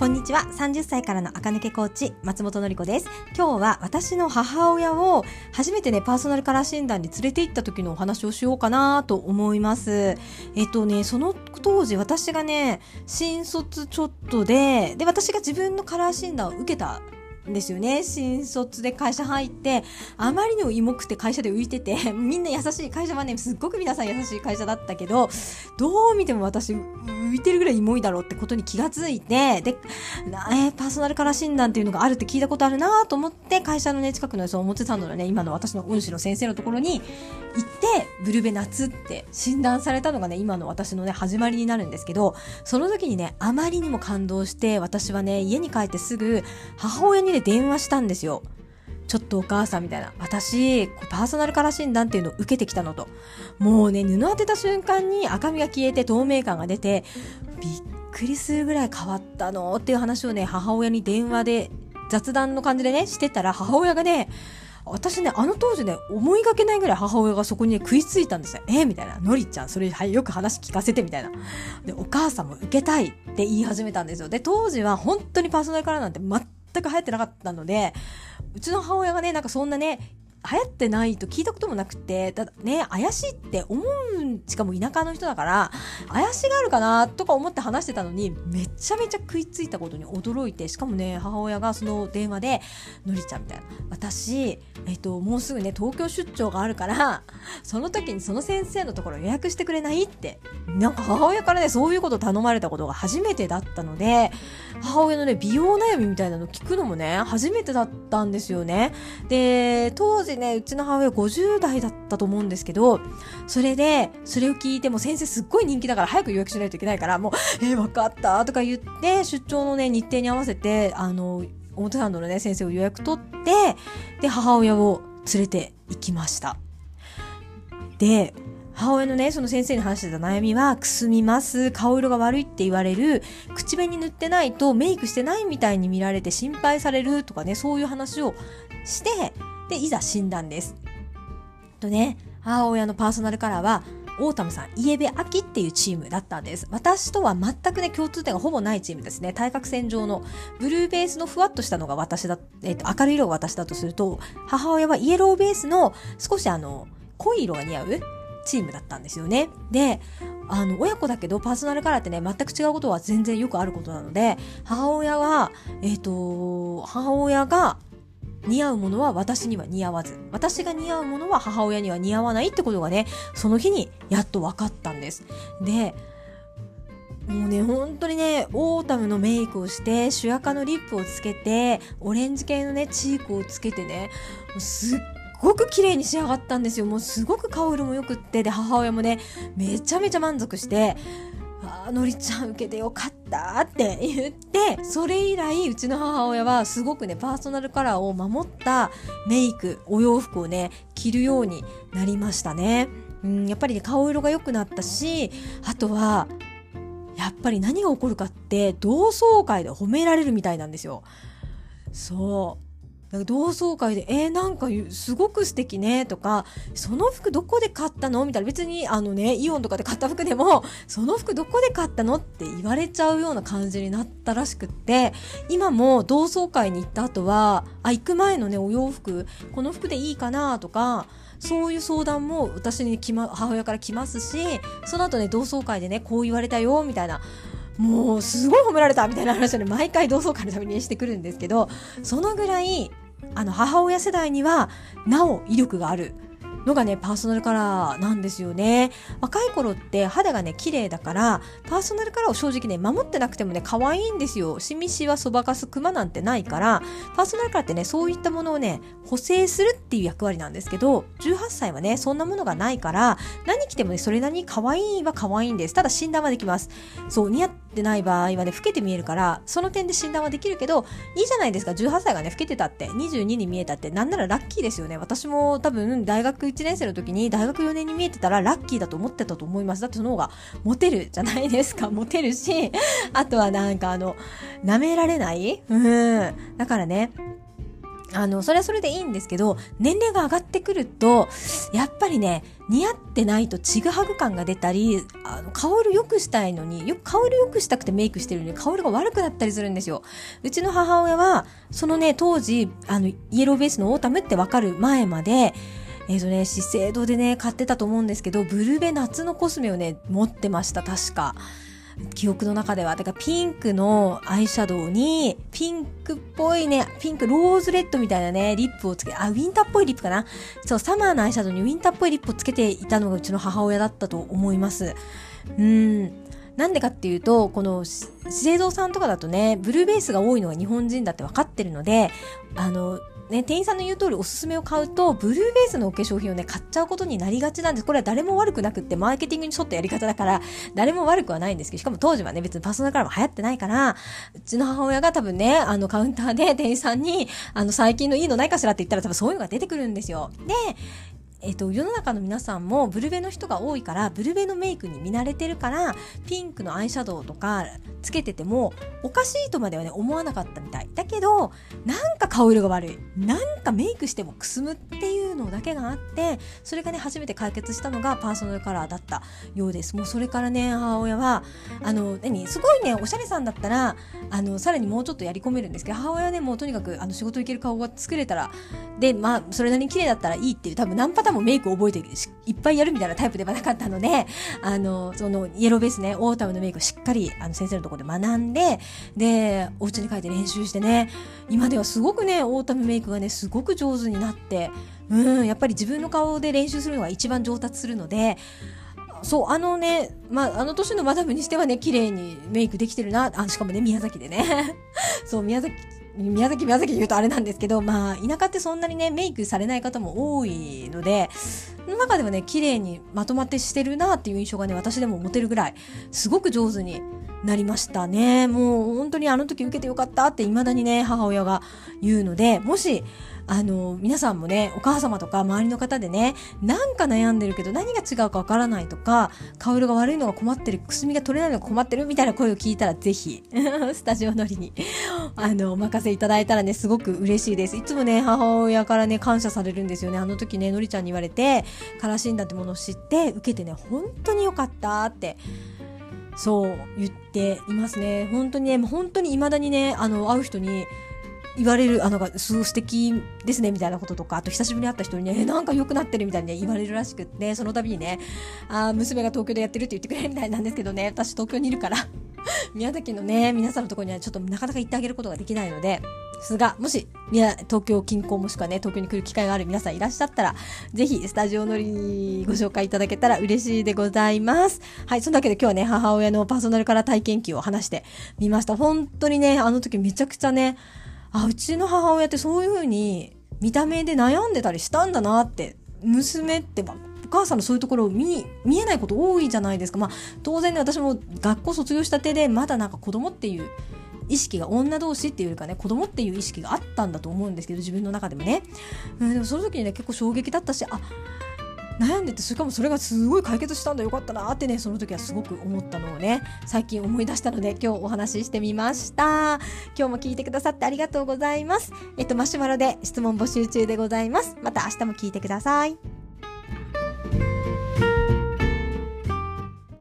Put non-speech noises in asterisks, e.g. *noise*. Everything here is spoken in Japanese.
こんにちは。30歳からの赤抜けコーチ、松本のり子です。今日は私の母親を初めてね、パーソナルカラー診断に連れて行った時のお話をしようかなと思います。えっとね、その当時私がね、新卒ちょっとで、で、私が自分のカラー診断を受けたですよね。新卒で会社入って、あまりにも芋くて会社で浮いてて、*laughs* みんな優しい会社はね、すっごく皆さん優しい会社だったけど、どう見ても私浮いてるぐらい芋いだろうってことに気がついて、で、えー、パーソナルカラー診断っていうのがあるって聞いたことあるなと思って、会社のね、近くのその表参道のね、今の私の恩師の先生のところに行って、ブルベ夏って診断されたのがね、今の私のね、始まりになるんですけど、その時にね、あまりにも感動して、私はね、家に帰ってすぐ、母親にね、電話したんですよ。ちょっとお母さんみたいな。私、パーソナルカラー診断っていうのを受けてきたのと。もうね、布当てた瞬間に赤みが消えて透明感が出て、びっくりするぐらい変わったのっていう話をね、母親に電話で雑談の感じでね、してたら母親がね、私ね、あの当時ね、思いがけないぐらい母親がそこに、ね、食いついたんですよ。えー、みたいな。のりちゃん、それ、はい、よく話聞かせて、みたいな。で、お母さんも受けたいって言い始めたんですよ。で、当時は本当にパーソナルカラーなんて全全く流行ってなかったので、うちの母親がね、なんかそんなね、流行ってないと聞いたこともなくて、ただね、怪しいって思うん、しかも田舎の人だから、怪しがあるかなとか思って話してたのに、めちゃめちゃ食いついたことに驚いて、しかもね、母親がその電話で、のりちゃんみたいな、私、えっと、もうすぐね、東京出張があるから、その時にその先生のところ予約してくれないって、なんか母親からね、そういうこと頼まれたことが初めてだったので、母親のね、美容悩みみたいなの聞くのもね、初めてだったんですよね。で、当時時ね、うちの母親50代だったと思うんですけど、それで、それを聞いても先生すっごい人気だから早く予約しないといけないから、もう、えー、分かったとか言って、出張のね、日程に合わせて、あの、表参道のね、先生を予約取って、で、母親を連れて行きました。で、母親のね、その先生に話してた悩みは、くすみます、顔色が悪いって言われる、口紅塗ってないとメイクしてないみたいに見られて心配されるとかね、そういう話をして、で、いざ診断です。とね、母親のパーソナルカラーは、オータムさん、イエベ秋っていうチームだったんです。私とは全くね、共通点がほぼないチームですね。対角線上のブルーベースのふわっとしたのが私だ、えっ、と、明るい色が私だとすると、母親はイエローベースの少しあの、濃い色が似合うチームだったんですよね。で、あの、親子だけどパーソナルカラーってね、全く違うことは全然よくあることなので、母親は、えっ、と、母親が似合うものは私には似合わず、私が似合うものは母親には似合わないってことがね、その日にやっと分かったんです。で、もうね、本当にね、オータムのメイクをして、朱赤のリップをつけて、オレンジ系のね、チークをつけてね、すっごく綺麗に仕上がったんですよ。もうすごく顔色も良くって、で、母親もね、めちゃめちゃ満足して、のりちゃん受けてよかったって言って、それ以来、うちの母親はすごくね、パーソナルカラーを守ったメイク、お洋服をね、着るようになりましたね。うん、やっぱりね、顔色が良くなったし、あとは、やっぱり何が起こるかって、同窓会で褒められるみたいなんですよ。そう。同窓会で、えー、なんかすごく素敵ねとか、その服どこで買ったの？みたいな、別にあのね、イオンとかで買った服でも、その服どこで買ったのって言われちゃうような感じになったらしくって、今も同窓会に行った後は、あ、行く前のね、お洋服、この服でいいかなとか、そういう相談も私に来ま、母親から来ますし、その後ね、同窓会でね、こう言われたよ、みたいな、もうすごい褒められたみたいな話をね、毎回同窓会のためにしてくるんですけど、そのぐらい、あの、母親世代には、なお威力があるのがね、パーソナルカラーなんですよね。若い頃って肌がね、綺麗だから、パーソナルカラーを正直ね、守ってなくてもね、可愛いんですよ。しみしはそばかすクマなんてないから、パーソナルカラーってね、そういったものをね、補正するっていう役割なんですけど、18歳はね、そんなものがないから、何着てもね、それなりに可愛いは可愛いんです。ただ診断はできます。そう、似合ってない場合はね、老けて見えるから、その点で診断はできるけど、いいじゃないですか。18歳がね、老けてたって、22に見えたって、なんならラッキーですよね。私も多分、大学1年生の時に大学4年に見えてたらラッキーだと思ってたと思います。だってその方がモテるじゃないですか。*laughs* モテるし、あとはなんかあの、舐められない？うん。だからね、あの、それはそれでいいんですけど、年齢が上がってくると、やっぱりね、似合ってないとちぐはぐ感が出たり、あの、顔色良くしたいのに、よく顔色良くしたくてメイクしてるのに、顔色が悪くなったりするんですよ。うちの母親は、そのね、当時、あの、イエローベースのオータムってわかる前まで、えっ、ー、とね、資生堂でね、買ってたと思うんですけど、ブルベ夏のコスメをね、持ってました、確か。記憶の中では。だからピンクのアイシャドウに、ピンクっぽいね、ピンク、ローズレッドみたいなね、リップをつけ、あ、ウィンターっぽいリップかな。そう、サマーのアイシャドウにウィンターっぽいリップをつけていたのがうちの母親だったと思います。うん。なんでかっていうと、この資生堂さんとかだとね、ブルーベースが多いのが日本人だって分かってるので、あの、ね、店員さんの言う通りおすすめを買うと、ブルーベースのお化粧品をね、買っちゃうことになりがちなんです。これは誰も悪くなくって、マーケティングに沿ったやり方だから、誰も悪くはないんですけど、しかも当時はね、別にパーソナルカラーも流行ってないから、うちの母親が多分ね、あの、カウンターで店員さんに、あの、最近のいいのないかしらって言ったら多分そういうのが出てくるんですよ。で、えっ、と、世の中の皆さんもブルベの人が多いから、ブルベのメイクに見慣れてるから、ピンクのアイシャドウとかつけてても、おかしいとまではね、思わなかったみたい。だけど、なんか顔色が悪い。なんかメイクしてもくすむっていううのだけがあって、それがね、初めて解決したのがパーソナルカラーだったようです。もうそれからね、母親は、あの、何、すごいね、おしゃれさんだったら、あの、さらにもうちょっとやり込めるんですけど、母親はね、もうとにかく、あの、仕事行ける顔が作れたら、で、まあ、それなりに綺麗だったらいいっていう、多分何パターンもメイクを覚えていっぱいやるみたいなタイプではなかったので、あの、その、イエローベースね、オータムのメイクをしっかり、あの、先生のところで学んで、で、お家に帰って練習してね、今ではすごくね、オータムメイクがね、すごく上手になって、うん、やっぱり自分の顔で練習するのが一番上達するので、そう、あのね、まあ、あの年のマダムにしてはね、綺麗にメイクできてるな。あ、しかもね、宮崎でね。*laughs* そう、宮崎宮崎宮崎言うとあれなんですけど、まあ、田舎ってそんなにね、メイクされない方も多いので、の中ではね、綺麗にまとまってしてるなっていう印象がね、私でも持てるぐらい、すごく上手になりましたね。もう本当にあの時受けてよかったって未だにね、母親が言うので、もし、あの、皆さんもね、お母様とか周りの方でね、なんか悩んでるけど何が違うかわからないとか、顔色が悪いのが困ってる、くすみが取れないのが困ってるみたいな声を聞いたらぜひ、*laughs* スタジオ乗りに、あの、お任せいただいたらね、すごく嬉しいです。いつもね、母親からね、感謝されるんですよね。あの時ね、のりちゃんに言われて、カラー診断ってものを知って、受けてね、本当に良かったって。そう言っていますね。本当にね、本当に未だにね、あの、会う人に、言われる、あの、すごい素敵ですね、みたいなこととか、あと久しぶりに会った人にね、なんか良くなってるみたいにね、言われるらしくって、その度にね、あ娘が東京でやってるって言ってくれるみたいなんですけどね、私東京にいるから *laughs* 宮崎のね、皆さんのところにはちょっとなかなか行ってあげることができないので、ですが、もし、東京近郊もしくはね、東京に来る機会がある皆さんいらっしゃったら、ぜひスタジオ乗りにご紹介いただけたら嬉しいでございます。はい、そんだけで今日はね、母親のパーソナルカラー体験記を話してみました。本当にね、あの時めちゃくちゃね、あ、うちの母親ってそういう風に見た目で悩んでたりしたんだなって、娘ってば、お母さんのそういうところを見、見えないこと多いじゃないですか。まあ、当然ね、私も学校卒業したてで、まだなんか子供っていう意識が女同士っていうかね子供っていう意識があったんだと思うんですけど自分の中でもね、うん、でもその時にね結構衝撃だったしあ悩んでてしかもそれがすごい解決したんだよかったなってねその時はすごく思ったのをね最近思い出したので今日お話ししてみました。今日も聞いてくださってありがとうございます。えっとマシュマロで質問募集中でございます。また明日も聞いてください。